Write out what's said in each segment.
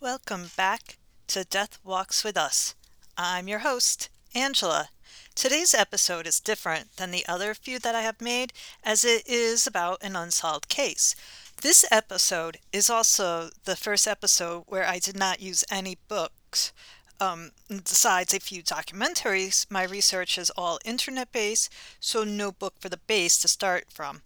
Welcome back to Death Walks with Us. I'm your host, Angela. Today's episode is different than the other few that I have made, as it is about an unsolved case. This episode is also the first episode where I did not use any books. Um, besides a few documentaries, my research is all internet based, so no book for the base to start from.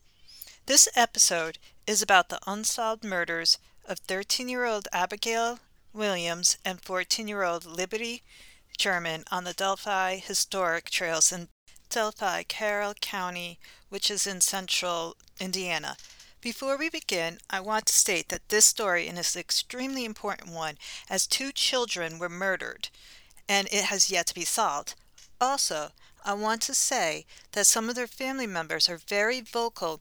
This episode is about the unsolved murders of 13 year old Abigail Williams and 14 year old Liberty German on the Delphi Historic Trails in Delphi, Carroll County, which is in central Indiana. Before we begin, I want to state that this story is an extremely important one as two children were murdered and it has yet to be solved. Also, I want to say that some of their family members are very vocal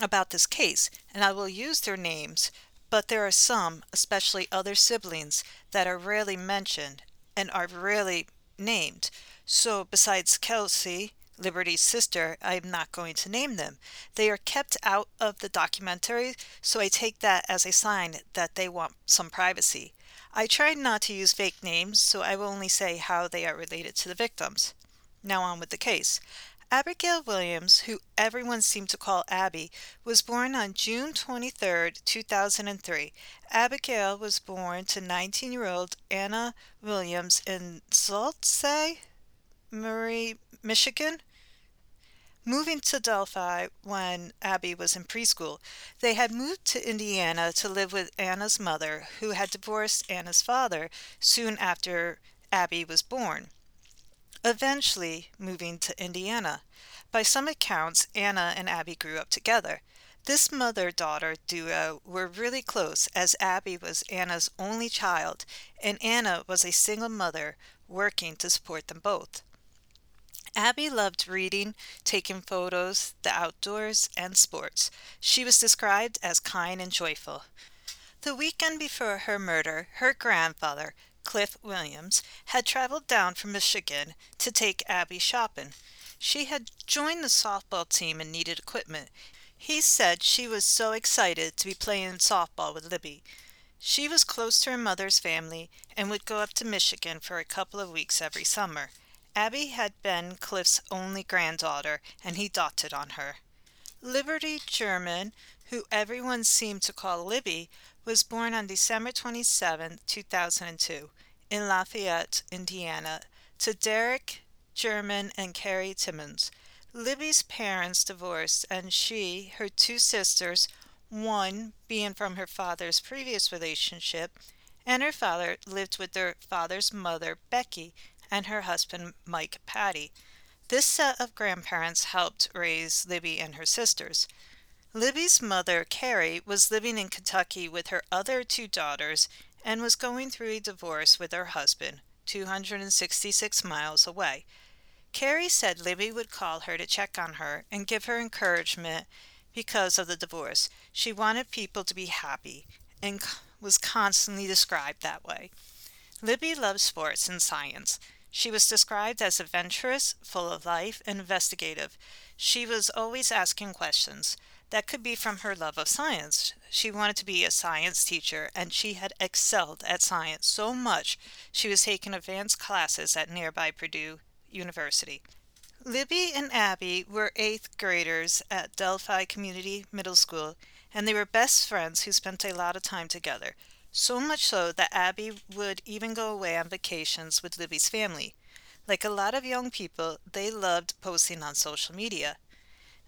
about this case, and I will use their names, but there are some, especially other siblings, that are rarely mentioned and are rarely named. So, besides Kelsey, Liberty's sister, I am not going to name them. They are kept out of the documentary, so I take that as a sign that they want some privacy. I tried not to use fake names, so I will only say how they are related to the victims. Now on with the case. Abigail Williams, who everyone seemed to call Abby, was born on June 23, 2003. Abigail was born to 19 year old Anna Williams in Ste. Marie, Michigan. Moving to Delphi when Abby was in preschool, they had moved to Indiana to live with Anna's mother, who had divorced Anna's father soon after Abby was born eventually moving to Indiana. By some accounts, Anna and Abby grew up together. This mother daughter duo were really close as Abby was Anna's only child, and Anna was a single mother working to support them both. Abby loved reading, taking photos, the outdoors, and sports. She was described as kind and joyful. The weekend before her murder, her grandfather, Cliff Williams, had traveled down from Michigan to take Abby shopping. She had joined the softball team and needed equipment. He said she was so excited to be playing softball with Libby. She was close to her mother's family and would go up to Michigan for a couple of weeks every summer. Abby had been Cliff's only granddaughter, and he doted on her. Liberty German, who everyone seemed to call Libby, was born on December 27, 2002, in Lafayette, Indiana, to Derek German and Carrie Timmons. Libby's parents divorced, and she, her two sisters, one being from her father's previous relationship, and her father lived with their father's mother, Becky, and her husband, Mike Patty. This set of grandparents helped raise Libby and her sisters. Libby's mother, Carrie, was living in Kentucky with her other two daughters and was going through a divorce with her husband, 266 miles away. Carrie said Libby would call her to check on her and give her encouragement because of the divorce. She wanted people to be happy and was constantly described that way. Libby loved sports and science. She was described as adventurous, full of life, and investigative. She was always asking questions. That could be from her love of science. She wanted to be a science teacher, and she had excelled at science so much she was taking advanced classes at nearby Purdue University. Libby and Abby were eighth graders at Delphi Community Middle School, and they were best friends who spent a lot of time together. So much so that Abby would even go away on vacations with Libby's family. Like a lot of young people, they loved posting on social media.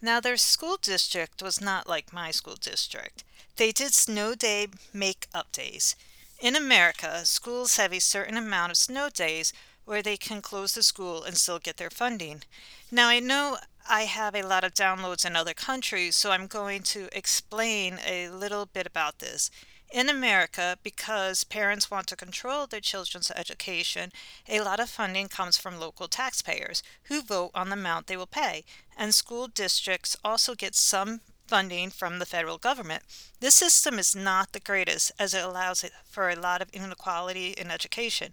Now, their school district was not like my school district. They did snow day make up days. In America, schools have a certain amount of snow days where they can close the school and still get their funding. Now, I know I have a lot of downloads in other countries, so I'm going to explain a little bit about this. In America, because parents want to control their children's education, a lot of funding comes from local taxpayers who vote on the amount they will pay, and school districts also get some funding from the federal government. This system is not the greatest as it allows for a lot of inequality in education.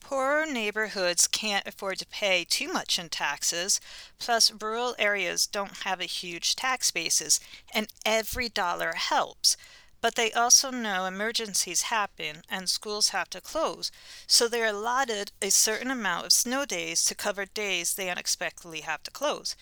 Poorer neighborhoods can't afford to pay too much in taxes, plus, rural areas don't have a huge tax basis, and every dollar helps. But they also know emergencies happen and schools have to close, so they're allotted a certain amount of snow days to cover days they unexpectedly have to close.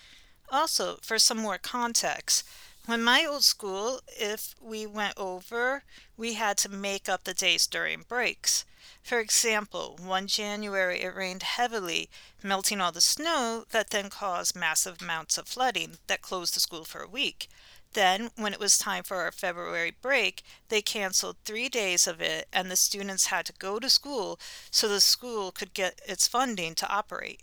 Also, for some more context, when my old school, if we went over, we had to make up the days during breaks. For example, one January it rained heavily, melting all the snow that then caused massive amounts of flooding that closed the school for a week. Then, when it was time for our February break, they canceled three days of it, and the students had to go to school so the school could get its funding to operate.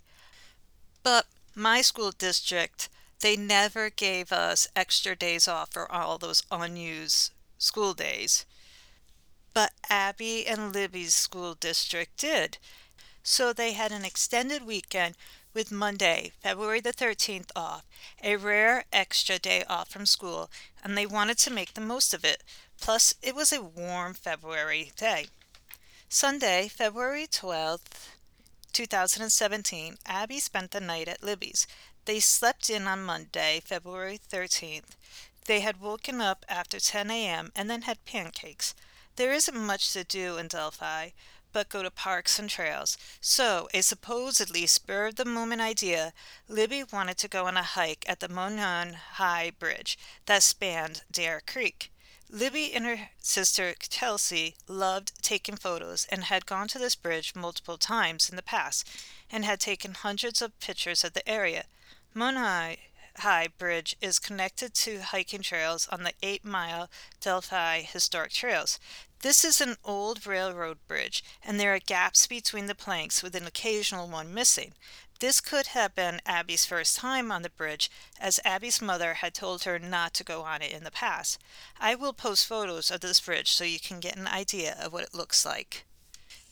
But my school district, they never gave us extra days off for all those unused school days. But Abby and Libby's school district did. So they had an extended weekend with Monday, February the 13th off, a rare extra day off from school, and they wanted to make the most of it. Plus, it was a warm February day. Sunday, February 12th, 2017, Abby spent the night at Libby's. They slept in on Monday, February 13th. They had woken up after 10 a.m. and then had pancakes. There isn't much to do in Delphi but go to parks and trails. So, a supposedly spur of the moment idea, Libby wanted to go on a hike at the Monon High Bridge that spanned Deer Creek. Libby and her sister Kelsey loved taking photos and had gone to this bridge multiple times in the past and had taken hundreds of pictures of the area. Monon High Bridge is connected to hiking trails on the 8 mile Delphi Historic Trails. This is an old railroad bridge, and there are gaps between the planks with an occasional one missing. This could have been Abby's first time on the bridge, as Abby's mother had told her not to go on it in the past. I will post photos of this bridge so you can get an idea of what it looks like.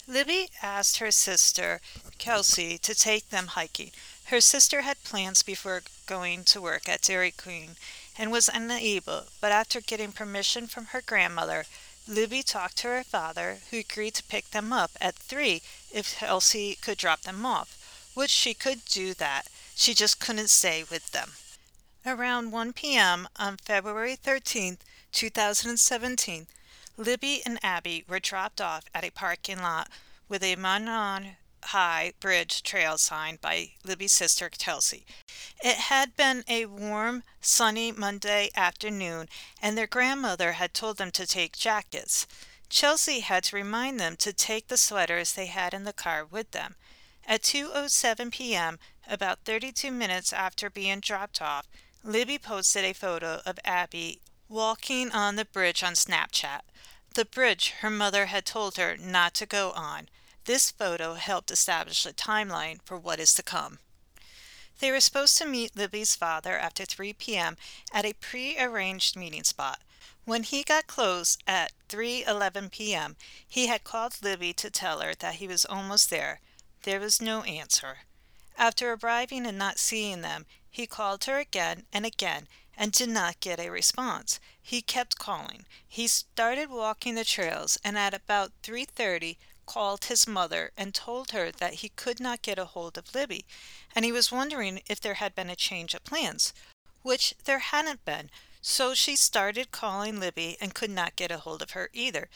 Libby asked her sister, Kelsey, to take them hiking. Her sister had plans before going to work at Dairy Queen and was unable, but after getting permission from her grandmother, Libby talked to her father, who agreed to pick them up at 3 if Kelsey could drop them off, which she could do that. She just couldn't stay with them. Around 1 p.m. on February 13, 2017, Libby and Abby were dropped off at a parking lot with a Monon High Bridge trail sign by Libby's sister Kelsey. It had been a warm, sunny Monday afternoon, and their grandmother had told them to take jackets. Kelsey had to remind them to take the sweaters they had in the car with them. At 2:07 p.m., about 32 minutes after being dropped off, Libby posted a photo of Abby walking on the bridge on Snapchat. The bridge her mother had told her not to go on. This photo helped establish a timeline for what is to come. They were supposed to meet Libby's father after 3 p.m. at a pre-arranged meeting spot. When he got close at 3:11 p.m., he had called Libby to tell her that he was almost there. There was no answer. After arriving and not seeing them, he called her again and again and did not get a response. He kept calling. He started walking the trails and at about 3:30 called his mother and told her that he could not get a hold of Libby, and he was wondering if there had been a change of plans, which there hadn't been. So she started calling Libby and could not get a hold of her either.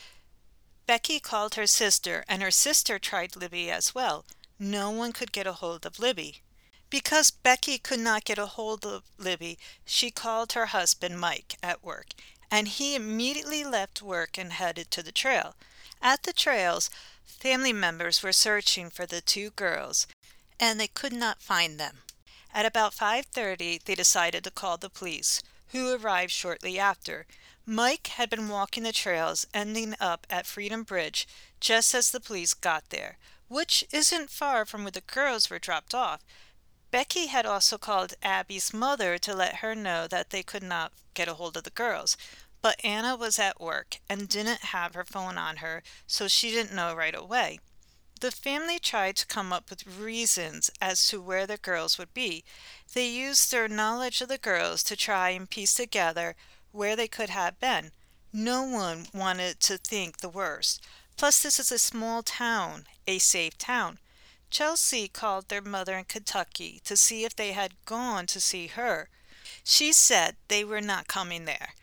Becky called her sister, and her sister tried Libby as well. No one could get a hold of Libby. Because Becky could not get a hold of Libby, she called her husband Mike at work, and he immediately left work and headed to the trail. At the trails, Family members were searching for the two girls, and they could not find them. At about 5:30 they decided to call the police, who arrived shortly after. Mike had been walking the trails ending up at Freedom Bridge just as the police got there, which isn't far from where the girls were dropped off. Becky had also called Abby's mother to let her know that they could not get a hold of the girls, but Anna was at work and didn't have her phone on her, so she didn't know right away. The family tried to come up with reasons as to where the girls would be. They used their knowledge of the girls to try and piece together where they could have been. No one wanted to think the worst. Plus, this is a small town, a safe town. Kelsey called their mother in Kentucky to see if they had gone to see her. She said they were not coming there.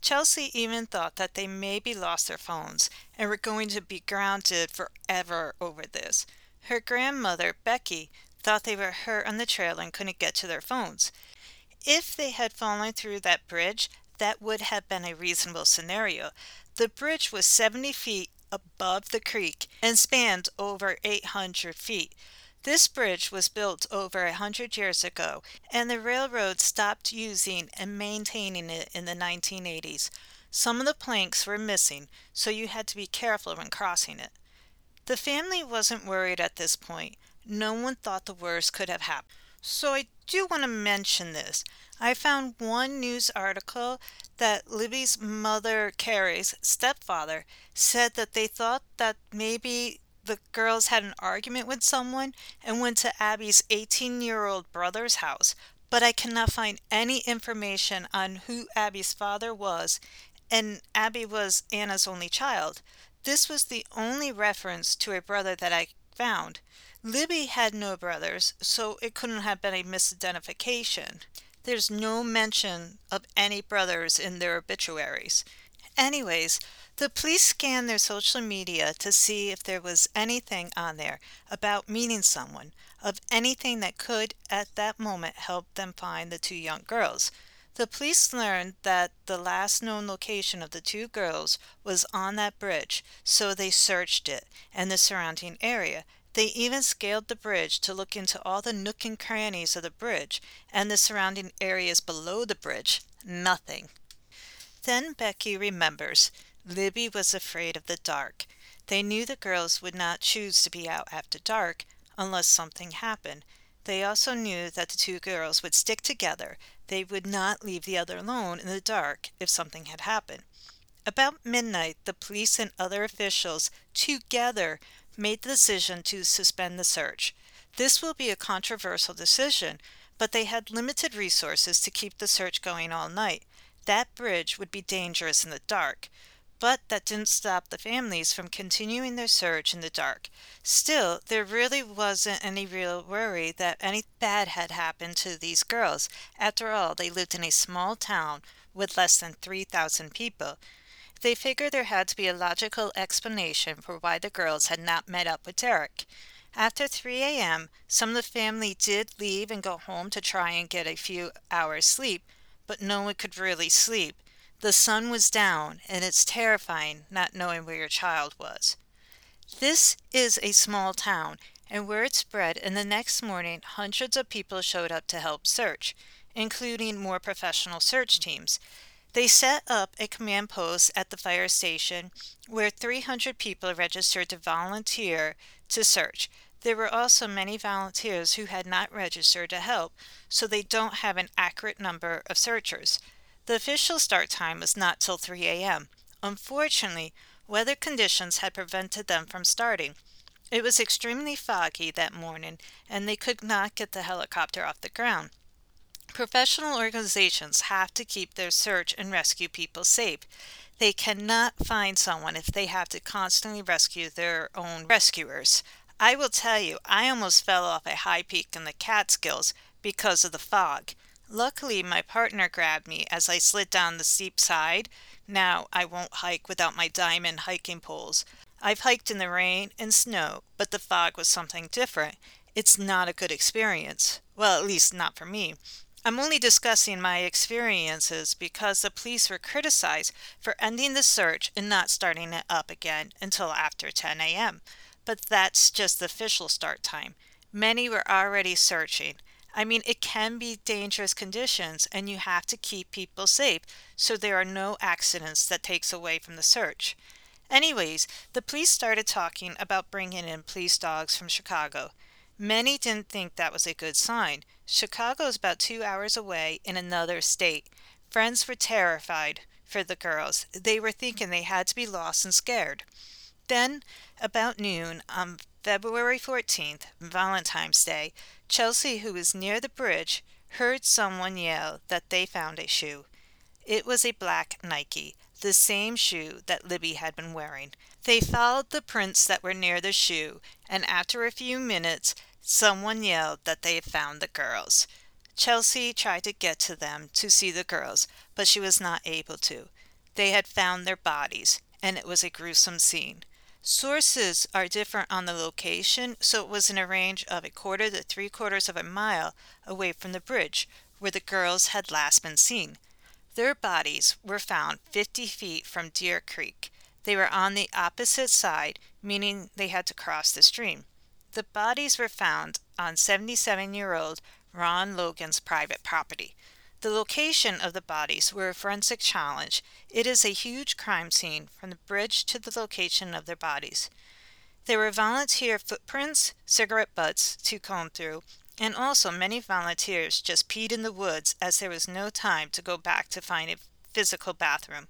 Kelsey even thought that they maybe lost their phones and were going to be grounded forever over this. Her grandmother, Becky, thought they were hurt on the trail and couldn't get to their phones. If they had fallen through that bridge, that would have been a reasonable scenario. The bridge was 70 feet above the creek and spanned over 800 feet. This bridge was built over a hundred years ago, and the railroad stopped using and maintaining it in the 1980s. Some of the planks were missing, so you had to be careful when crossing it. The family wasn't worried at this point. No one thought the worst could have happened. So I do want to mention this. I found one news article that Libby's mother, Carrie's stepfather, said that they thought that maybe the girls had an argument with someone and went to Abby's 18 year old brother's house, but I cannot find any information on who Abby's father was, and Abby was Anna's only child. This was the only reference to a brother that I found. Libby had no brothers, so it couldn't have been a misidentification. There's no mention of any brothers in their obituaries. Anyways, the police scanned their social media to see if there was anything on there about meeting someone, of anything that could at that moment help them find the two young girls. The police learned that the last known location of the two girls was on that bridge, so they searched it and the surrounding area. They even scaled the bridge to look into all the nook and crannies of the bridge and the surrounding areas below the bridge. Nothing. Then Becky remembers Libby was afraid of the dark. They knew the girls would not choose to be out after dark unless something happened. They also knew that the two girls would stick together. They would not leave the other alone in the dark if something had happened. About midnight, the police and other officials together made the decision to suspend the search. This will be a controversial decision, but they had limited resources to keep the search going all night. That bridge would be dangerous in the dark but that didn't stop the families from continuing their search in the dark. Still, there really wasn't any real worry that any bad had happened to these girls. After all, they lived in a small town with less than 3,000 people. They figured there had to be a logical explanation for why the girls had not met up with Derek. After 3 a.m., some of the family did leave and go home to try and get a few hours sleep, but no one could really sleep. The sun was down, and it's terrifying not knowing where your child was. This is a small town, and word spread, and the next morning hundreds of people showed up to help search, including more professional search teams. They set up a command post at the fire station where 300 people registered to volunteer to search. There were also many volunteers who had not registered to help, so they don't have an accurate number of searchers. The official start time was not till 3 a.m. Unfortunately, weather conditions had prevented them from starting. It was extremely foggy that morning, and they could not get the helicopter off the ground. Professional organizations have to keep their search and rescue people safe. They cannot find someone if they have to constantly rescue their own rescuers. I will tell you, I almost fell off a high peak in the Catskills because of the fog. Luckily, my partner grabbed me as I slid down the steep side. Now I won't hike without my diamond hiking poles. I've hiked in the rain and snow, but the fog was something different. It's not a good experience. Well, at least not for me. I'm only discussing my experiences because the police were criticized for ending the search and not starting it up again until after 10 a.m. But that's just the official start time. Many were already searching. I mean, it can be dangerous conditions and you have to keep people safe so there are no accidents that takes away from the search. Anyways, the police started talking about bringing in police dogs from Chicago. Many didn't think that was a good sign. Chicago is about two hours away in another state. Friends were terrified for the girls. They were thinking they had to be lost and scared. Then, about noon on February 14th, Valentine's Day, Kelsey, who was near the bridge, heard someone yell that they found a shoe. It was a black Nike, the same shoe that Libby had been wearing. They followed the prints that were near the shoe, and after a few minutes, someone yelled that they had found the girls. Kelsey tried to get to them to see the girls, but she was not able to. they had found their bodies, and it was a gruesome scene. Sources are different on the location, so it was in a range of a quarter to three quarters of a mile away from the bridge where the girls had last been seen. Their bodies were found 50 feet from Deer Creek. They were on the opposite side, meaning they had to cross the stream. The bodies were found on 77 year old Ron Logan's private property. The location of the bodies were a forensic challenge. It is a huge crime scene from the bridge to the location of their bodies. There were volunteer footprints, cigarette butts to comb through, and also many volunteers just peed in the woods as there was no time to go back to find a physical bathroom.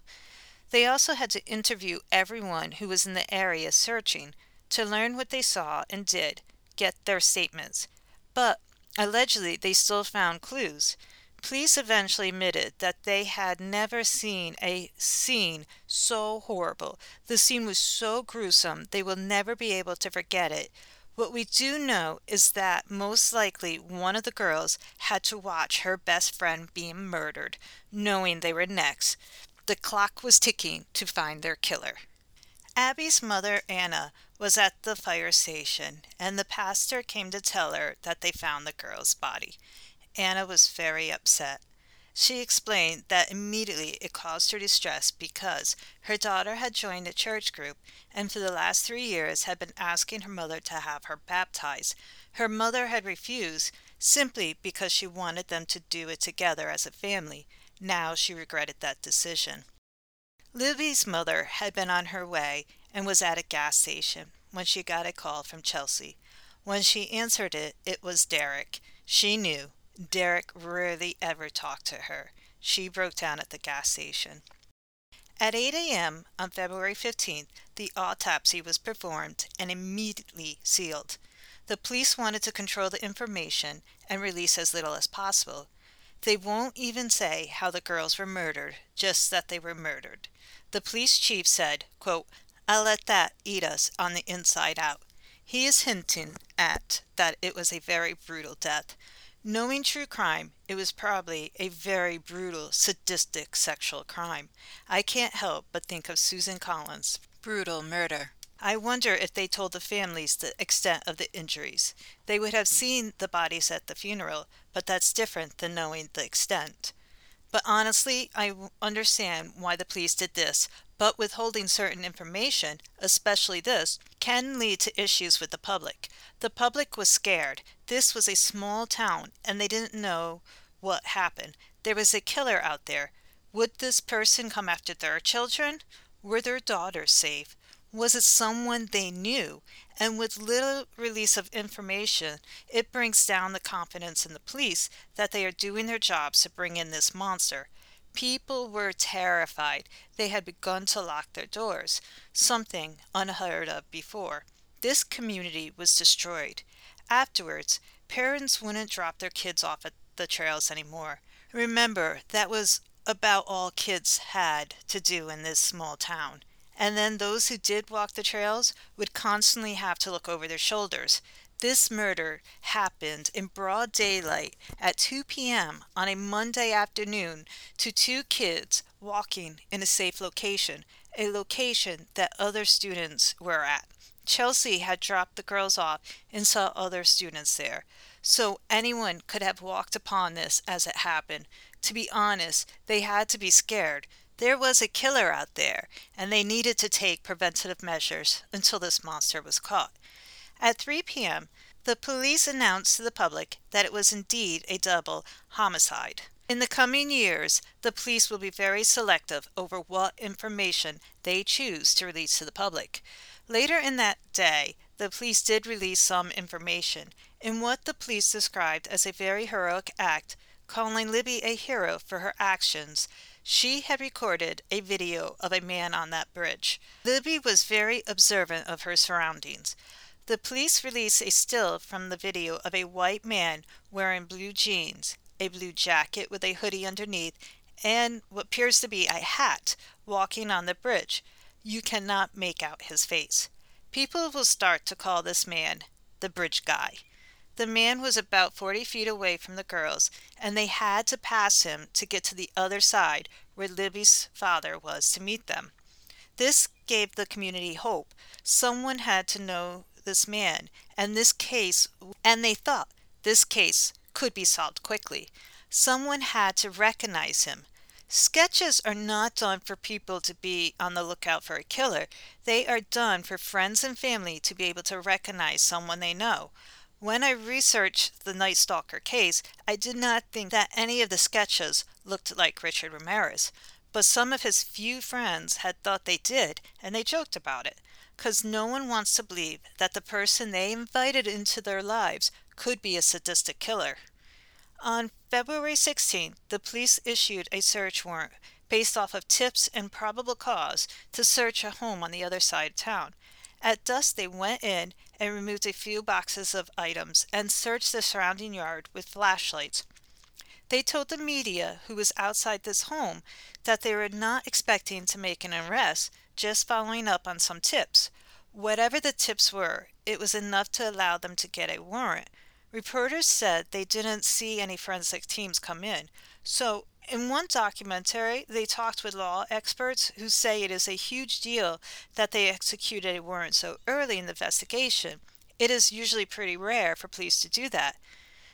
They also had to interview everyone who was in the area searching to learn what they saw and did, get their statements. But allegedly, they still found clues. Police eventually admitted that they had never seen a scene so horrible. The scene was so gruesome, they will never be able to forget it. What we do know is that most likely one of the girls had to watch her best friend being murdered, knowing they were next. The clock was ticking to find their killer. Abby's mother, Anna, was at the fire station, and the pastor came to tell her that they found the girl's body. Anna was very upset. She explained that immediately it caused her distress because her daughter had joined a church group and for the last three years had been asking her mother to have her baptized. Her mother had refused simply because she wanted them to do it together as a family. Now she regretted that decision. Libby's mother had been on her way and was at a gas station when she got a call from Kelsey. When she answered it, it was Derek. She knew Derek rarely ever talked to her. She broke down at the gas station. At 8 a.m. on February 15th, the autopsy was performed and immediately sealed. The police wanted to control the information and release as little as possible. They won't even say how the girls were murdered, just that they were murdered. The police chief said, quote, I'll let that eat us on the inside out. He is hinting at that it was a very brutal death. Knowing true crime, it was probably a very brutal, sadistic sexual crime. I can't help but think of Susan Collins' brutal murder. I wonder if they told the families the extent of the injuries. They would have seen the bodies at the funeral, but that's different than knowing the extent. But honestly, I understand why the police did this, but withholding certain information, especially this, can lead to issues with the public. The public was scared. This was a small town and they didn't know what happened. There was a killer out there. Would this person come after their children? Were their daughters safe? Was it someone they knew? And with little release of information, it brings down the confidence in the police that they are doing their jobs to bring in this monster. People were terrified. They had begun to lock their doors, something unheard of before. This community was destroyed. Afterwards, parents wouldn't drop their kids off at the trails anymore. Remember, that was about all kids had to do in this small town. And then those who did walk the trails would constantly have to look over their shoulders. This murder happened in broad daylight at 2 p.m. on a Monday afternoon to two kids walking in a safe location, a location that other students were at. Kelsey had dropped the girls off and saw other students there. So anyone could have walked upon this as it happened. To be honest, they had to be scared. There was a killer out there, and they needed to take preventative measures until this monster was caught. At 3 p.m., the police announced to the public that it was indeed a double homicide. In the coming years, the police will be very selective over what information they choose to release to the public. Later in that day, the police did release some information in what the police described as a very heroic act, calling Libby a hero for her actions. She had recorded a video of a man on that bridge. Libby was very observant of her surroundings. The police released a still from the video of a white man wearing blue jeans, a blue jacket with a hoodie underneath, and what appears to be a hat walking on the bridge. You cannot make out his face. People will start to call this man the bridge guy. The man was about 40 feet away from the girls, and they had to pass him to get to the other side where Libby's father was to meet them. This gave the community hope. Someone had to know this man and this case, and they thought this case could be solved quickly. Someone had to recognize him. Sketches are not done for people to be on the lookout for a killer. They are done for friends and family to be able to recognize someone they know. When I researched the Night Stalker case, I did not think that any of the sketches looked like Richard Ramirez, but some of his few friends had thought they did, and they joked about it, because no one wants to believe that the person they invited into their lives could be a sadistic killer. On February 16th, the police issued a search warrant based off of tips and probable cause to search a home on the other side of town. At dusk, they went in and removed a few boxes of items and searched the surrounding yard with flashlights. They told the media who was outside this home that they were not expecting to make an arrest, just following up on some tips. Whatever the tips were, it was enough to allow them to get a warrant. Reporters said they didn't see any forensic teams come in. So, in one documentary, they talked with law experts who say it is a huge deal that they executed a warrant so early in the investigation. It is usually pretty rare for police to do that.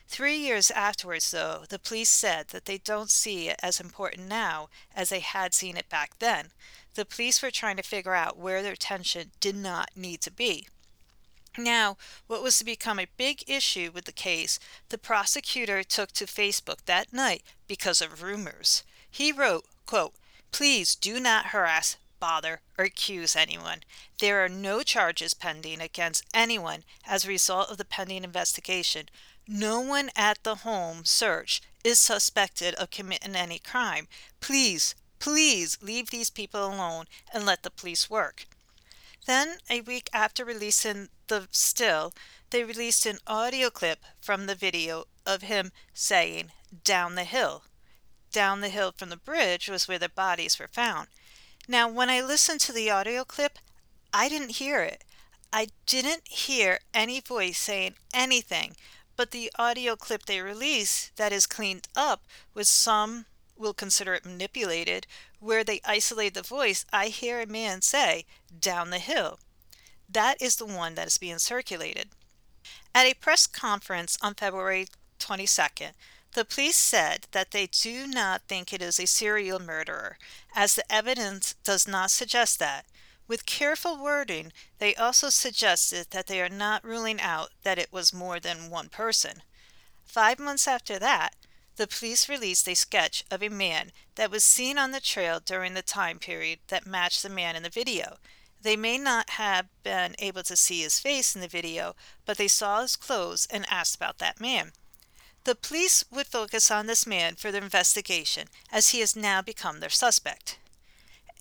Three years afterwards, though, the police said that they don't see it as important now as they had seen it back then. The police were trying to figure out where their attention did not need to be. Now, what was to become a big issue with the case, the prosecutor took to Facebook that night because of rumors. He wrote, quote, Please do not harass, bother, or accuse anyone. There are no charges pending against anyone as a result of the pending investigation. No one at the home search is suspected of committing any crime. Please, please leave these people alone and let the police work. Then, a week after releasing the still, they released an audio clip from the video of him saying, Down the hill. Down the hill from the bridge was where the bodies were found. Now, when I listened to the audio clip, I didn't hear it. I didn't hear any voice saying anything, but the audio clip they released that is cleaned up with some will consider it manipulated, where they isolate the voice, I hear a man say, down the hill. That is the one that is being circulated. At a press conference on February 22nd, the police said that they do not think it is a serial murderer, as the evidence does not suggest that. With careful wording, they also suggested that they are not ruling out that it was more than one person. Five months after that, the police released a sketch of a man that was seen on the trail during the time period that matched the man in the video. They may not have been able to see his face in the video, but they saw his clothes and asked about that man. The police would focus on this man for their investigation, as he has now become their suspect.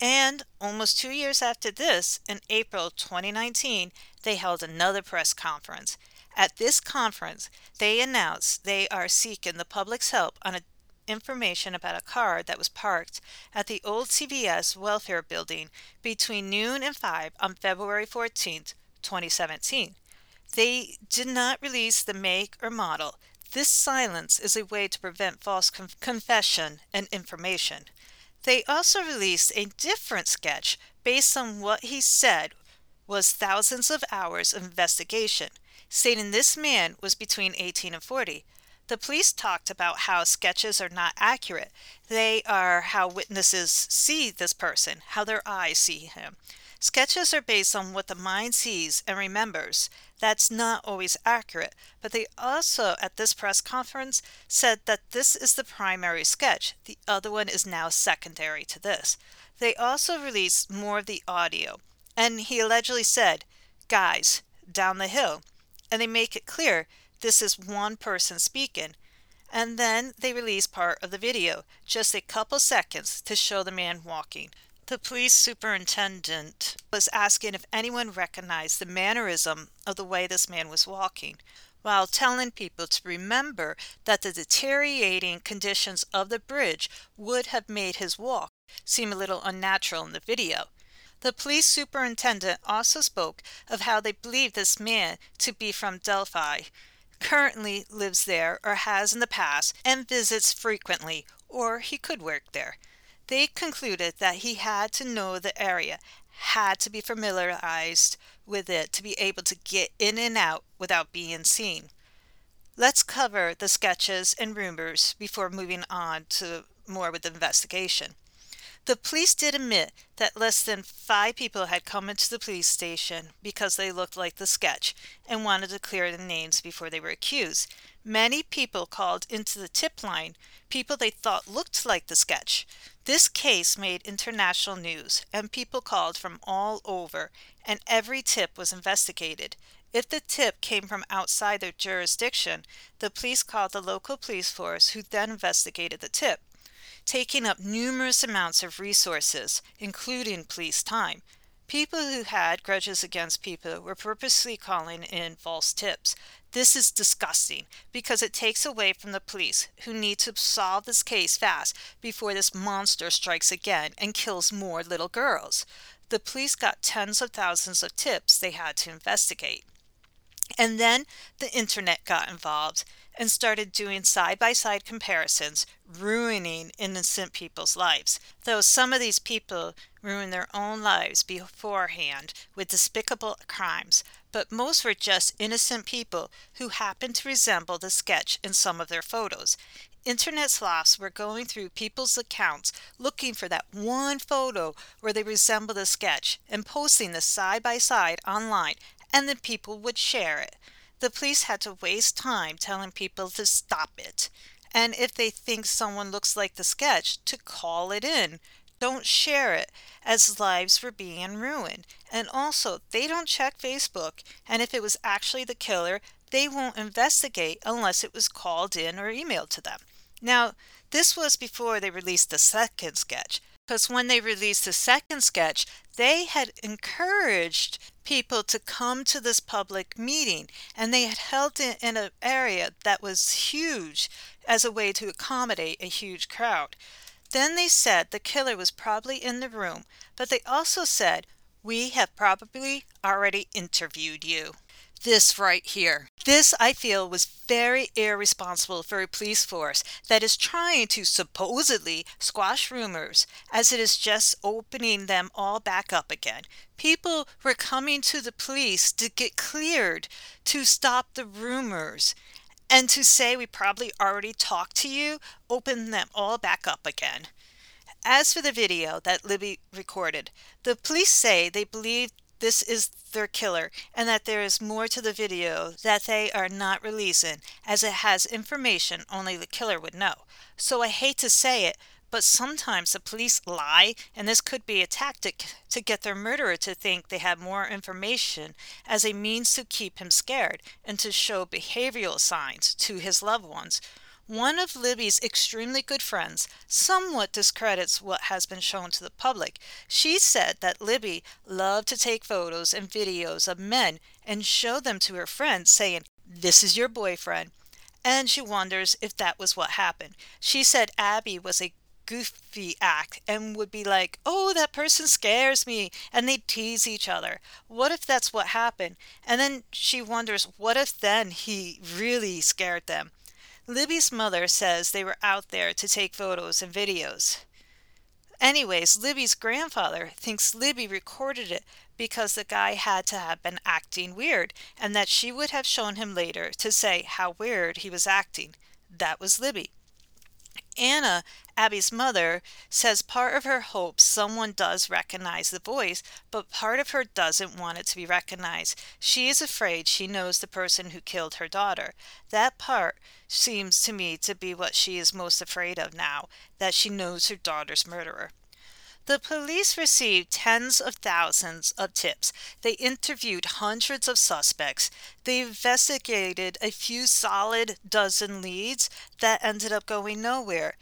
And almost two years after this, in April 2019, they held another press conference. At this conference, they announced they are seeking the public's help on a, information about a car that was parked at the old CPS welfare building between noon and 5 on February 14, 2017. They did not release the make or model. This silence is a way to prevent false conf- confession and information. They also released a different sketch based on what he said was thousands of hours of investigation stating this man was between 18 and 40. The police talked about how sketches are not accurate. They are how witnesses see this person, how their eyes see him. Sketches are based on what the mind sees and remembers. That's not always accurate, but they also, at this press conference, said that this is the primary sketch. The other one is now secondary to this. They also released more of the audio, and he allegedly said, Guys, down the hill, and they make it clear this is one person speaking. And then they release part of the video, just a couple seconds, to show the man walking. The police superintendent was asking if anyone recognized the mannerism of the way this man was walking, while telling people to remember that the deteriorating conditions of the bridge would have made his walk seem a little unnatural in the video. The police superintendent also spoke of how they believe this man to be from Delphi, currently lives there or has in the past, and visits frequently, or he could work there. They concluded that he had to know the area, had to be familiarized with it to be able to get in and out without being seen. Let's cover the sketches and rumors before moving on to more with the investigation. The police did admit that less than five people had come into the police station because they looked like the sketch and wanted to clear the names before they were accused. Many people called into the tip line people they thought looked like the sketch. This case made international news, and people called from all over, and every tip was investigated. If the tip came from outside their jurisdiction, the police called the local police force, who then investigated the tip taking up numerous amounts of resources, including police time. People who had grudges against people were purposely calling in false tips. This is disgusting because it takes away from the police who need to solve this case fast before this monster strikes again and kills more little girls. The police got tens of thousands of tips they had to investigate. And then the internet got involved and started doing side by side comparisons, ruining innocent people's lives. Though some of these people ruined their own lives beforehand with despicable crimes, but most were just innocent people who happened to resemble the sketch in some of their photos. Internet sloths were going through people's accounts looking for that one photo where they resemble the sketch and posting the side by side online, and then people would share it. The police had to waste time telling people to stop it. And if they think someone looks like the sketch, to call it in. Don't share it, as lives were being ruined. And also, they don't check Facebook. And if it was actually the killer, they won't investigate unless it was called in or emailed to them. Now, this was before they released the second sketch because when they released the second sketch, they had encouraged people to come to this public meeting and they had held it in an area that was huge as a way to accommodate a huge crowd. Then they said the killer was probably in the room, but they also said, We have probably already interviewed you this right here. This, I feel, was very irresponsible for a police force that is trying to supposedly squash rumors as it is just opening them all back up again. People were coming to the police to get cleared to stop the rumors. And to say we probably already talked to you, open them all back up again. As for the video that Libby recorded, the police say they believe this is their killer and that there is more to the video that they are not releasing as it has information only the killer would know. So I hate to say it, but sometimes the police lie, and this could be a tactic to get their murderer to think they have more information as a means to keep him scared and to show behavioral signs to his loved ones one of Libby's extremely good friends somewhat discredits what has been shown to the public. She said that Libby loved to take photos and videos of men and show them to her friends, saying, This is your boyfriend. And she wonders if that was what happened. She said Abby was a goofy act and would be like, Oh, that person scares me. And they'd tease each other. What if that's what happened? And then she wonders, What if then he really scared them? Libby's mother says they were out there to take photos and videos. Anyways, Libby's grandfather thinks Libby recorded it because the guy had to have been acting weird and that she would have shown him later to say how weird he was acting. That was Libby. Anna, Abby's mother, says part of her hopes someone does recognize the voice, but part of her doesn't want it to be recognized. She is afraid she knows the person who killed her daughter. That part seems to me to be what she is most afraid of now, that she knows her daughter's murderer. The police received tens of thousands of tips. They interviewed hundreds of suspects. They investigated a few solid dozen leads that ended up going nowhere.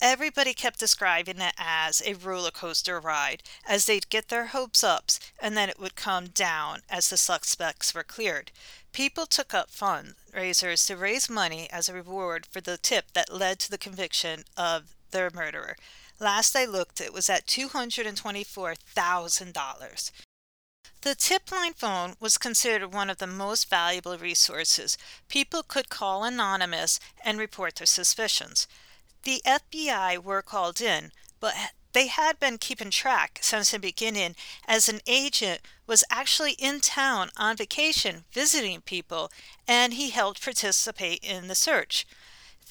Everybody kept describing it as a roller coaster ride, as they'd get their hopes up and then it would come down as the suspects were cleared. People took up fundraisers to raise money as a reward for the tip that led to the conviction of their murderer. Last I looked, it was at $224,000. The tip line phone was considered one of the most valuable resources. People could call anonymous and report their suspicions. The FBI were called in, but they had been keeping track since the beginning as an agent was actually in town on vacation visiting people and he helped participate in the search.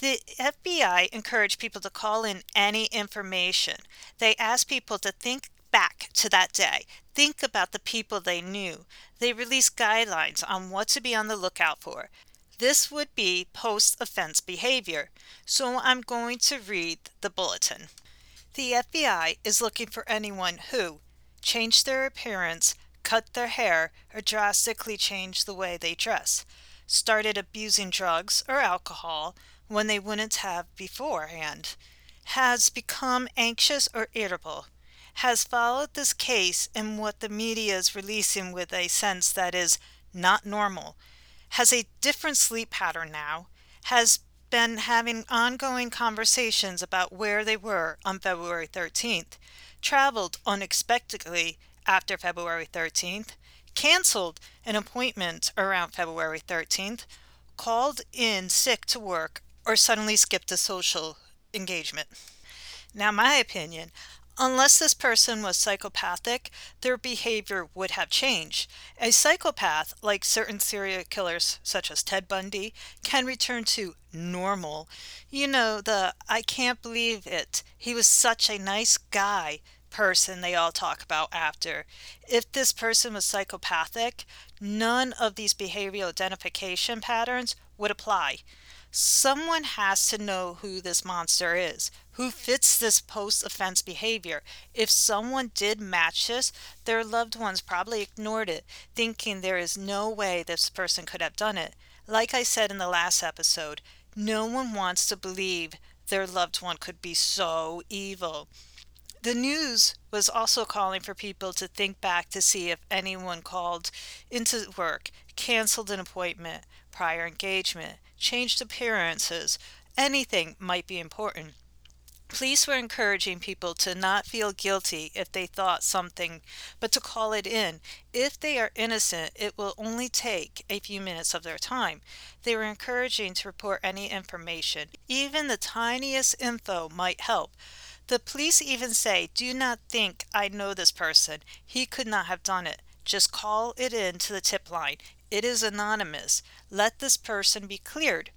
The FBI encouraged people to call in any information. They asked people to think back to that day, think about the people they knew. They released guidelines on what to be on the lookout for. This would be post offense behavior. So I'm going to read the bulletin. The FBI is looking for anyone who changed their appearance, cut their hair, or drastically changed the way they dress, started abusing drugs or alcohol when they wouldn't have beforehand, has become anxious or irritable, has followed this case in what the media is releasing with a sense that is not normal, has a different sleep pattern now, has been having ongoing conversations about where they were on February 13th, traveled unexpectedly after February 13th, canceled an appointment around February 13th, called in sick to work, or suddenly skipped a social engagement. Now, my opinion, Unless this person was psychopathic, their behavior would have changed. A psychopath, like certain serial killers such as Ted Bundy, can return to normal. You know, the I can't believe it. He was such a nice guy person they all talk about after. If this person was psychopathic, none of these behavioral identification patterns would apply. Someone has to know who this monster is who fits this post offense behavior. If someone did match this, their loved ones probably ignored it, thinking there is no way this person could have done it. Like I said in the last episode, no one wants to believe their loved one could be so evil. The news was also calling for people to think back to see if anyone called into work, canceled an appointment, prior engagement, changed appearances, anything might be important. Police were encouraging people to not feel guilty if they thought something, but to call it in. If they are innocent, it will only take a few minutes of their time. They were encouraging to report any information. Even the tiniest info might help. The police even say, Do not think I know this person. He could not have done it. Just call it in to the tip line. It is anonymous. Let this person be cleared.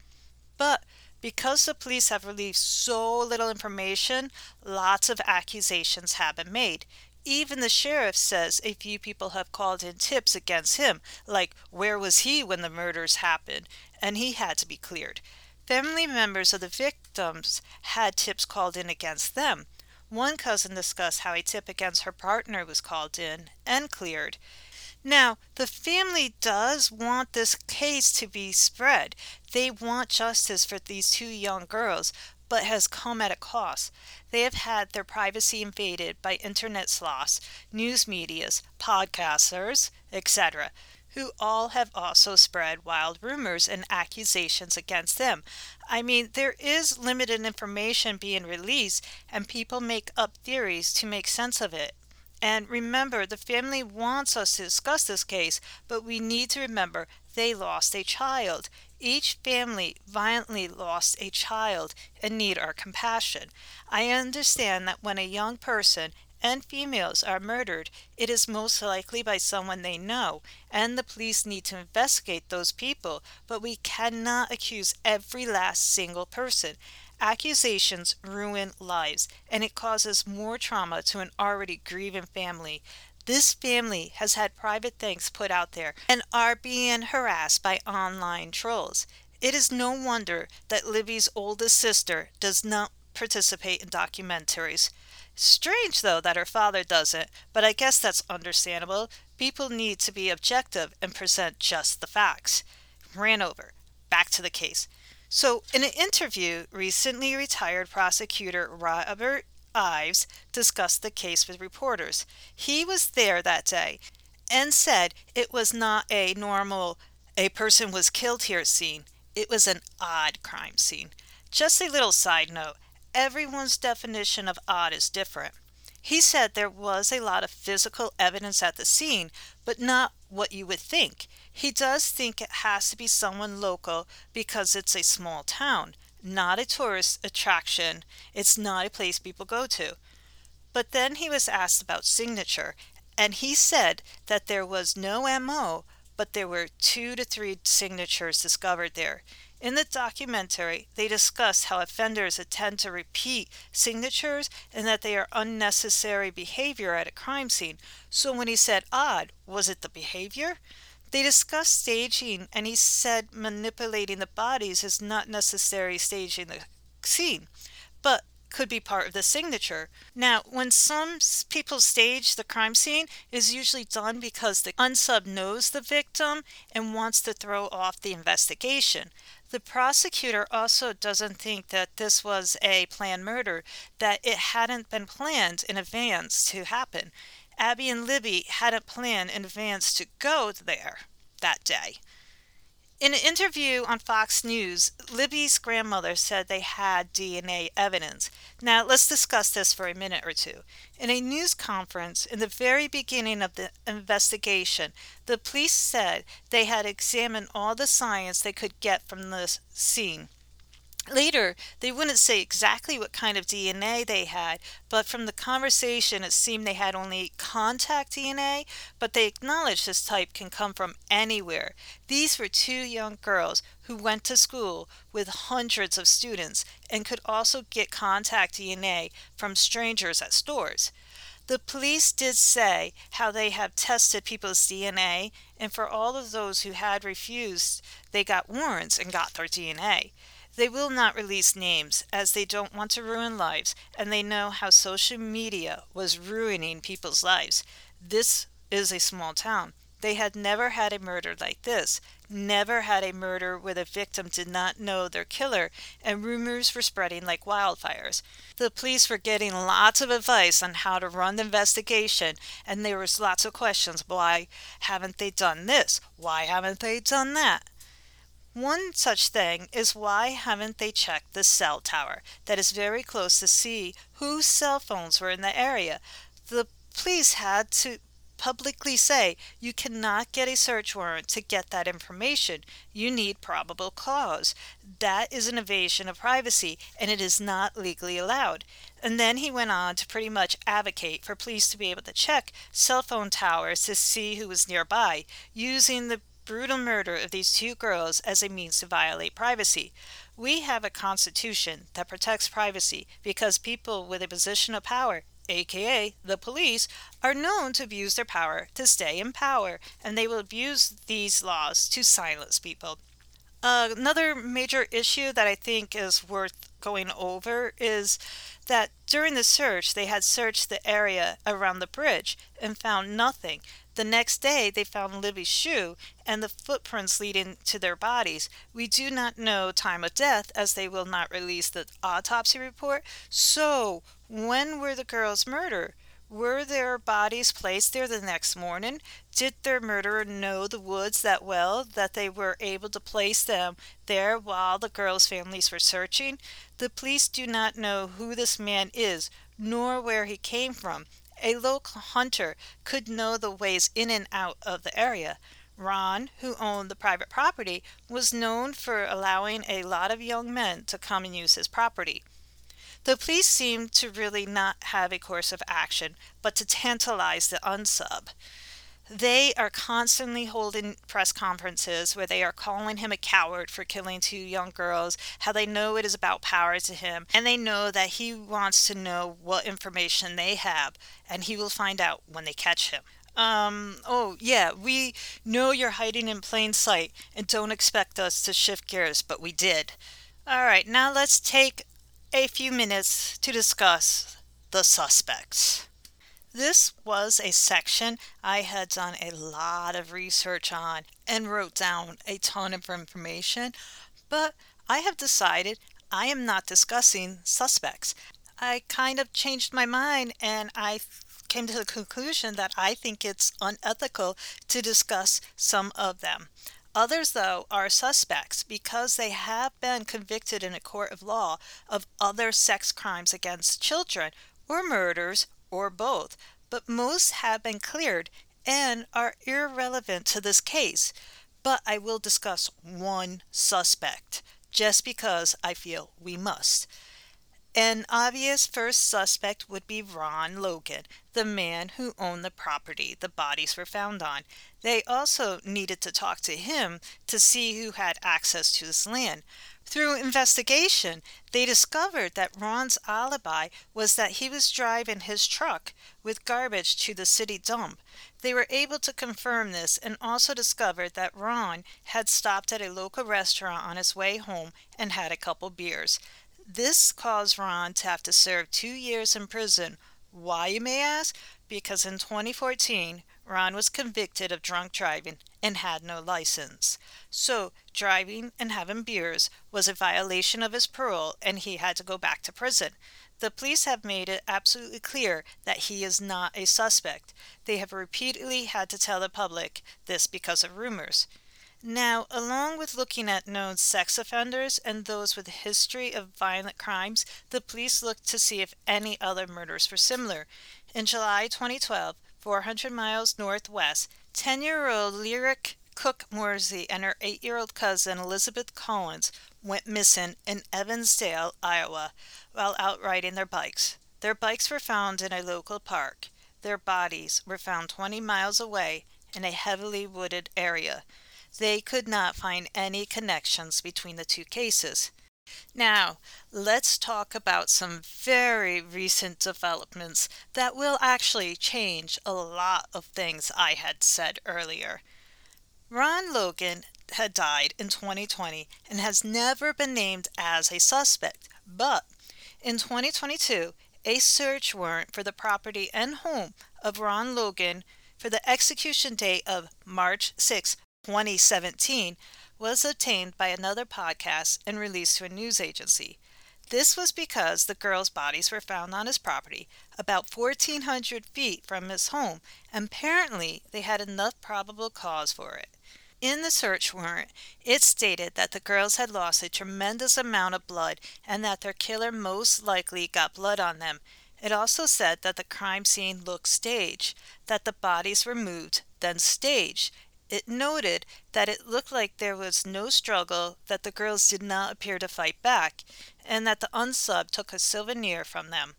But because the police have released so little information, lots of accusations have been made. Even the sheriff says a few people have called in tips against him, like where was he when the murders happened, and he had to be cleared. Family members of the victims had tips called in against them. One cousin discussed how a tip against her partner was called in and cleared. Now, the family does want this case to be spread. They want justice for these two young girls, but has come at a cost. They have had their privacy invaded by internet sloths, news medias, podcasters, etc., who all have also spread wild rumors and accusations against them. I mean, there is limited information being released, and people make up theories to make sense of it. And remember, the family wants us to discuss this case, but we need to remember they lost a child. Each family violently lost a child and need our compassion. I understand that when a young person and females are murdered, it is most likely by someone they know, and the police need to investigate those people, but we cannot accuse every last single person. Accusations ruin lives, and it causes more trauma to an already grieving family. This family has had private things put out there and are being harassed by online trolls. It is no wonder that Libby's oldest sister does not participate in documentaries. Strange, though, that her father doesn't, but I guess that's understandable. People need to be objective and present just the facts. Ran over. Back to the case. So, in an interview, recently retired prosecutor Robert Ives discussed the case with reporters. He was there that day and said it was not a normal, a person was killed here scene. It was an odd crime scene. Just a little side note everyone's definition of odd is different. He said there was a lot of physical evidence at the scene, but not what you would think. He does think it has to be someone local because it's a small town, not a tourist attraction. It's not a place people go to. But then he was asked about signature, and he said that there was no MO, but there were two to three signatures discovered there. In the documentary, they discuss how offenders tend to repeat signatures and that they are unnecessary behavior at a crime scene. So when he said odd, was it the behavior? They discussed staging, and he said manipulating the bodies is not necessary staging the scene, but could be part of the signature. Now, when some people stage the crime scene, is usually done because the unsub knows the victim and wants to throw off the investigation. The prosecutor also doesn't think that this was a planned murder, that it hadn't been planned in advance to happen. Abby and Libby hadn't planned in advance to go there that day. In an interview on Fox News, Libby's grandmother said they had DNA evidence. Now, let's discuss this for a minute or two. In a news conference in the very beginning of the investigation, the police said they had examined all the science they could get from the scene. Later, they wouldn't say exactly what kind of DNA they had, but from the conversation, it seemed they had only contact DNA, but they acknowledged this type can come from anywhere. These were two young girls who went to school with hundreds of students and could also get contact DNA from strangers at stores. The police did say how they have tested people's DNA, and for all of those who had refused, they got warrants and got their DNA. They will not release names as they don't want to ruin lives and they know how social media was ruining people's lives. This is a small town. They had never had a murder like this, never had a murder where the victim did not know their killer, and rumors were spreading like wildfires. The police were getting lots of advice on how to run the investigation, and there was lots of questions. Why haven't they done this? Why haven't they done that? One such thing is why haven't they checked the cell tower that is very close to see whose cell phones were in the area? The police had to publicly say you cannot get a search warrant to get that information. You need probable cause. That is an invasion of privacy and it is not legally allowed. And then he went on to pretty much advocate for police to be able to check cell phone towers to see who was nearby using the brutal murder of these two girls as a means to violate privacy. We have a constitution that protects privacy because people with a position of power, aka the police, are known to abuse their power to stay in power, and they will abuse these laws to silence people. Uh, another major issue that I think is worth going over is that during the search, they had searched the area around the bridge and found nothing. The next day, they found Libby's shoe and the footprints leading to their bodies. We do not know time of death as they will not release the autopsy report. So, when were the girls murdered? Were their bodies placed there the next morning? Did their murderer know the woods that well that they were able to place them there while the girls' families were searching? The police do not know who this man is, nor where he came from. A local hunter could know the ways in and out of the area. Ron, who owned the private property, was known for allowing a lot of young men to come and use his property. The police seemed to really not have a course of action, but to tantalize the unsub. They are constantly holding press conferences where they are calling him a coward for killing two young girls, how they know it is about power to him, and they know that he wants to know what information they have, and he will find out when they catch him. Um, oh, yeah, we know you're hiding in plain sight and don't expect us to shift gears, but we did. All right, now let's take a few minutes to discuss the suspects. This was a section I had done a lot of research on and wrote down a ton of information, but I have decided I am not discussing suspects. I kind of changed my mind and I came to the conclusion that I think it's unethical to discuss some of them. Others, though, are suspects because they have been convicted in a court of law of other sex crimes against children or murders or both, but most have been cleared and are irrelevant to this case. But I will discuss one suspect just because I feel we must. An obvious first suspect would be Ron Logan, the man who owned the property the bodies were found on. They also needed to talk to him to see who had access to his land. Through investigation, they discovered that Ron's alibi was that he was driving his truck with garbage to the city dump. They were able to confirm this and also discovered that Ron had stopped at a local restaurant on his way home and had a couple beers. This caused Ron to have to serve two years in prison. Why, you may ask? Because in 2014, Ron was convicted of drunk driving and had no license. So, driving and having beers was a violation of his parole and he had to go back to prison. The police have made it absolutely clear that he is not a suspect. They have repeatedly had to tell the public this because of rumors. Now, along with looking at known sex offenders and those with a history of violent crimes, the police looked to see if any other murders were similar. In July 2012, 400 miles northwest, 10 year old Lyric Cook-Morrissey and her 8 year old cousin Elizabeth Collins went missing in Evansdale, Iowa, while out riding their bikes. Their bikes were found in a local park. Their bodies were found 20 miles away in a heavily wooded area. They could not find any connections between the two cases. Now, let's talk about some very recent developments that will actually change a lot of things I had said earlier. Ron Logan had died in 2020 and has never been named as a suspect, but in 2022, a search warrant for the property and home of Ron Logan for the execution date of March 6, 2017 was obtained by another podcast and released to a news agency. This was because the girls' bodies were found on his property, about 1,400 feet from his home, and apparently they had enough probable cause for it. In the search warrant, it stated that the girls had lost a tremendous amount of blood and that their killer most likely got blood on them. It also said that the crime scene looked staged, that the bodies were moved, then staged, it noted that it looked like there was no struggle, that the girls did not appear to fight back, and that the unsub took a souvenir from them.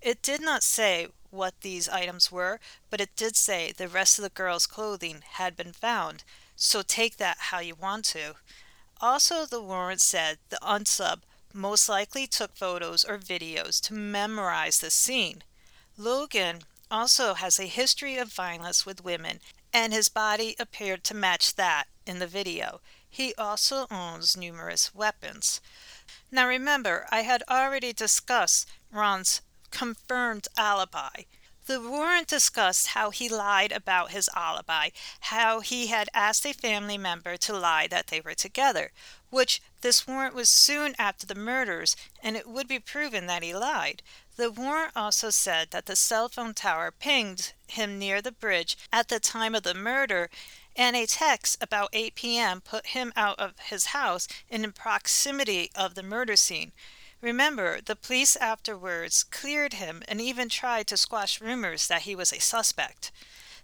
It did not say what these items were, but it did say the rest of the girls' clothing had been found, so take that how you want to. Also, the warrant said the unsub most likely took photos or videos to memorize the scene. Logan also has a history of violence with women and his body appeared to match that in the video. He also owns numerous weapons. Now remember, I had already discussed Ron's confirmed alibi. The warrant discussed how he lied about his alibi, how he had asked a family member to lie that they were together, which this warrant was soon after the murders, and it would be proven that he lied. The warrant also said that the cell phone tower pinged him near the bridge at the time of the murder, and a text about 8 p.m. put him out of his house in proximity of the murder scene. Remember, the police afterwards cleared him and even tried to squash rumors that he was a suspect.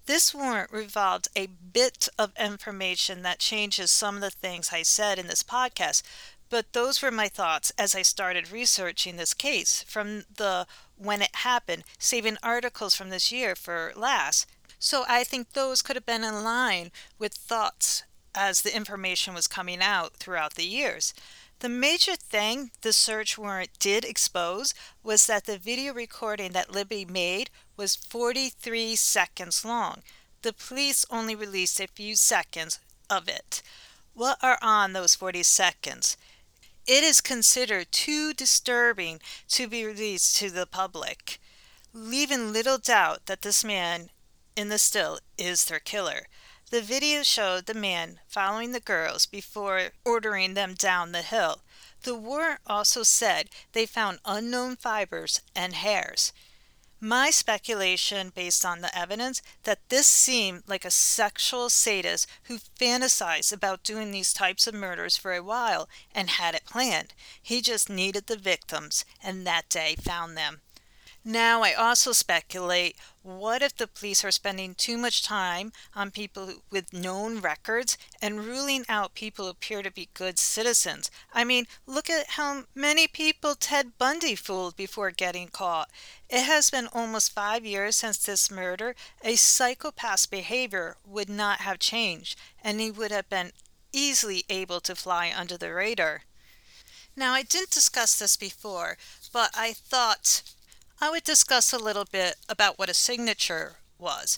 This warrant revolved a bit of information that changes some of the things I said in this podcast, but those were my thoughts as I started researching this case from the when it happened, saving articles from this year for last. So I think those could have been in line with thoughts as the information was coming out throughout the years. The major thing the search warrant did expose was that the video recording that Libby made was 43 seconds long. The police only released a few seconds of it. What are on those 40 seconds? It is considered too disturbing to be released to the public, leaving little doubt that this man in the still is their killer. The video showed the man following the girls before ordering them down the hill. The warrant also said they found unknown fibers and hairs. My speculation, based on the evidence, that this seemed like a sexual sadist who fantasized about doing these types of murders for a while and had it planned. He just needed the victims, and that day found them. Now, I also speculate what if the police are spending too much time on people with known records and ruling out people who appear to be good citizens? I mean, look at how many people Ted Bundy fooled before getting caught. It has been almost five years since this murder. A psychopath's behavior would not have changed, and he would have been easily able to fly under the radar. Now, I didn't discuss this before, but I thought I would discuss a little bit about what a signature was.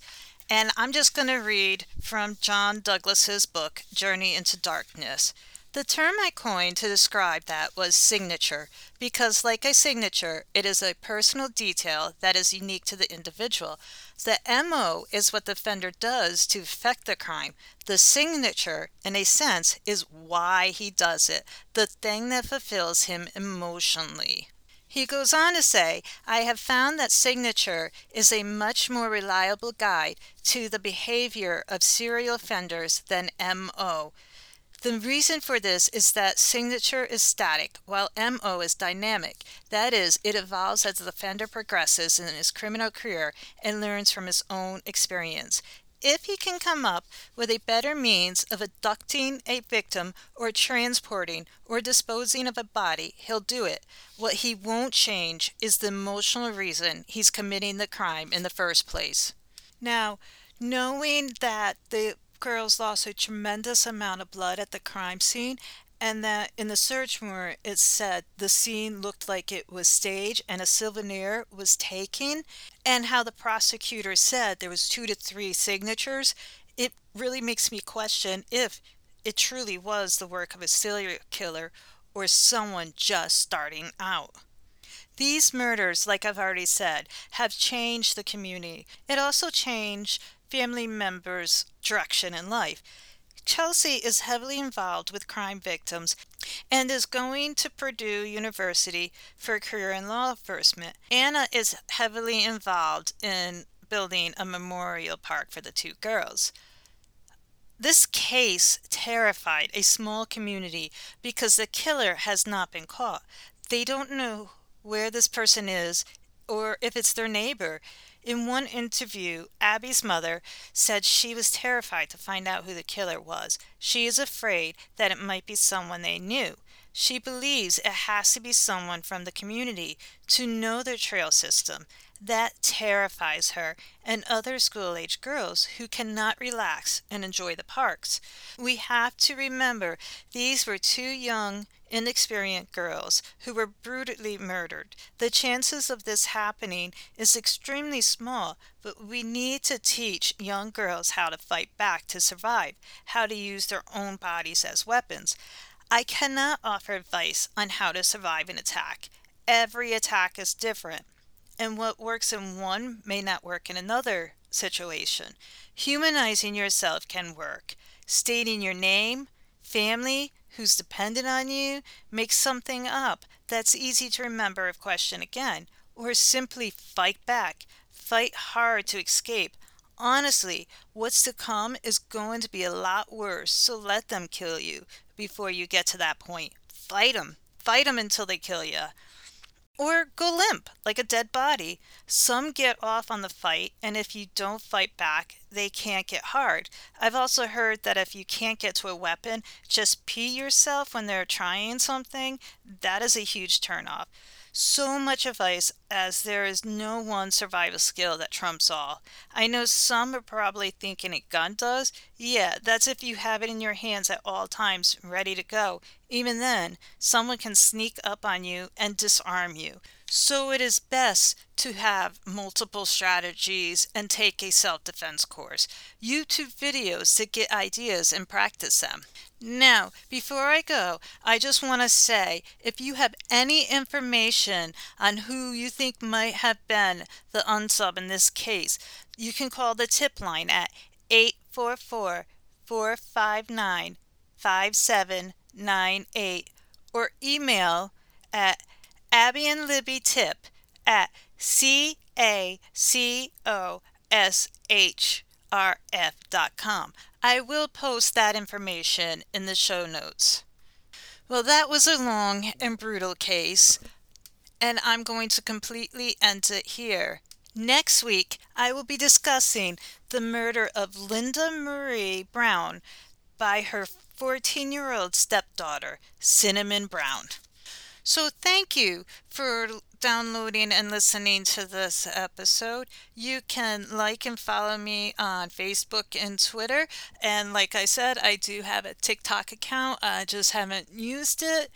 And I'm just going to read from John Douglas's book, Journey into Darkness. The term I coined to describe that was signature, because, like a signature, it is a personal detail that is unique to the individual. The MO is what the offender does to effect the crime. The signature, in a sense, is why he does it, the thing that fulfills him emotionally. He goes on to say, I have found that signature is a much more reliable guide to the behavior of serial offenders than MO. The reason for this is that signature is static, while MO is dynamic. That is, it evolves as the offender progresses in his criminal career and learns from his own experience if he can come up with a better means of abducting a victim or transporting or disposing of a body, he'll do it. What he won't change is the emotional reason he's committing the crime in the first place. Now, knowing that the girls lost a tremendous amount of blood at the crime scene and that in the search warrant it said the scene looked like it was staged and a souvenir was taken. And how the prosecutor said there was two to three signatures. It really makes me question if it truly was the work of a serial killer or someone just starting out. These murders like i've already said have changed the community. It also changed family members direction in life Kelsey is heavily involved with crime victims and is going to Purdue University for a career in law enforcement. Anna is heavily involved in building a memorial park for the two girls. This case terrified a small community because the killer has not been caught. They don't know where this person is or if it's their neighbor. In one interview, Abby's mother said she was terrified to find out who the killer was. She is afraid that it might be someone they knew. She believes it has to be someone from the community to know their trail system. That terrifies her and other school age girls who cannot relax and enjoy the parks. We have to remember these were two young inexperienced girls who were brutally murdered. The chances of this happening is extremely small, but we need to teach young girls how to fight back to survive, how to use their own bodies as weapons. I cannot offer advice on how to survive an attack. Every attack is different, and what works in one may not work in another situation. Humanizing yourself can work. Stating your name, family, who's dependent on you, make something up that's easy to remember if questioned again, or simply fight back. Fight hard to escape. Honestly, what's to come is going to be a lot worse, so let them kill you before you get to that point. Fight them. Fight them until they kill you or go limp like a dead body. Some get off on the fight, and if you don't fight back, they can't get hard. I've also heard that if you can't get to a weapon, just pee yourself when they're trying something. That is a huge turnoff so much advice as there is no one survival skill that trumps all. I know some are probably thinking a gun does. Yeah, that's if you have it in your hands at all times, ready to go. Even then, someone can sneak up on you and disarm you. So it is best to have multiple strategies and take a self defense course. YouTube videos to get ideas and practice them. Now, before I go, I just want to say if you have any information on who you think might have been the unsub in this case, you can call the tip line at 844 459 5798 or email at Abby and Libby tip at c a c o s h r f dot com. I will post that information in the show notes. Well, that was a long and brutal case, and I'm going to completely end it here. Next week, I will be discussing the murder of Linda Marie Brown by her 14 year old stepdaughter, Cinnamon Brown. So, thank you for downloading and listening to this episode. You can like and follow me on Facebook and Twitter. And, like I said, I do have a TikTok account, I just haven't used it.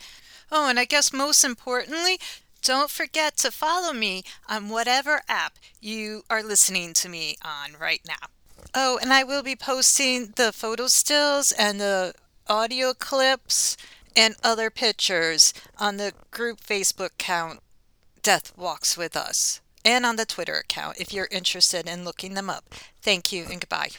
Oh, and I guess most importantly, don't forget to follow me on whatever app you are listening to me on right now. Oh, and I will be posting the photo stills and the audio clips and other pictures on the group Facebook account Death Walks With Us and on the Twitter account if you're interested in looking them up. Thank you and goodbye.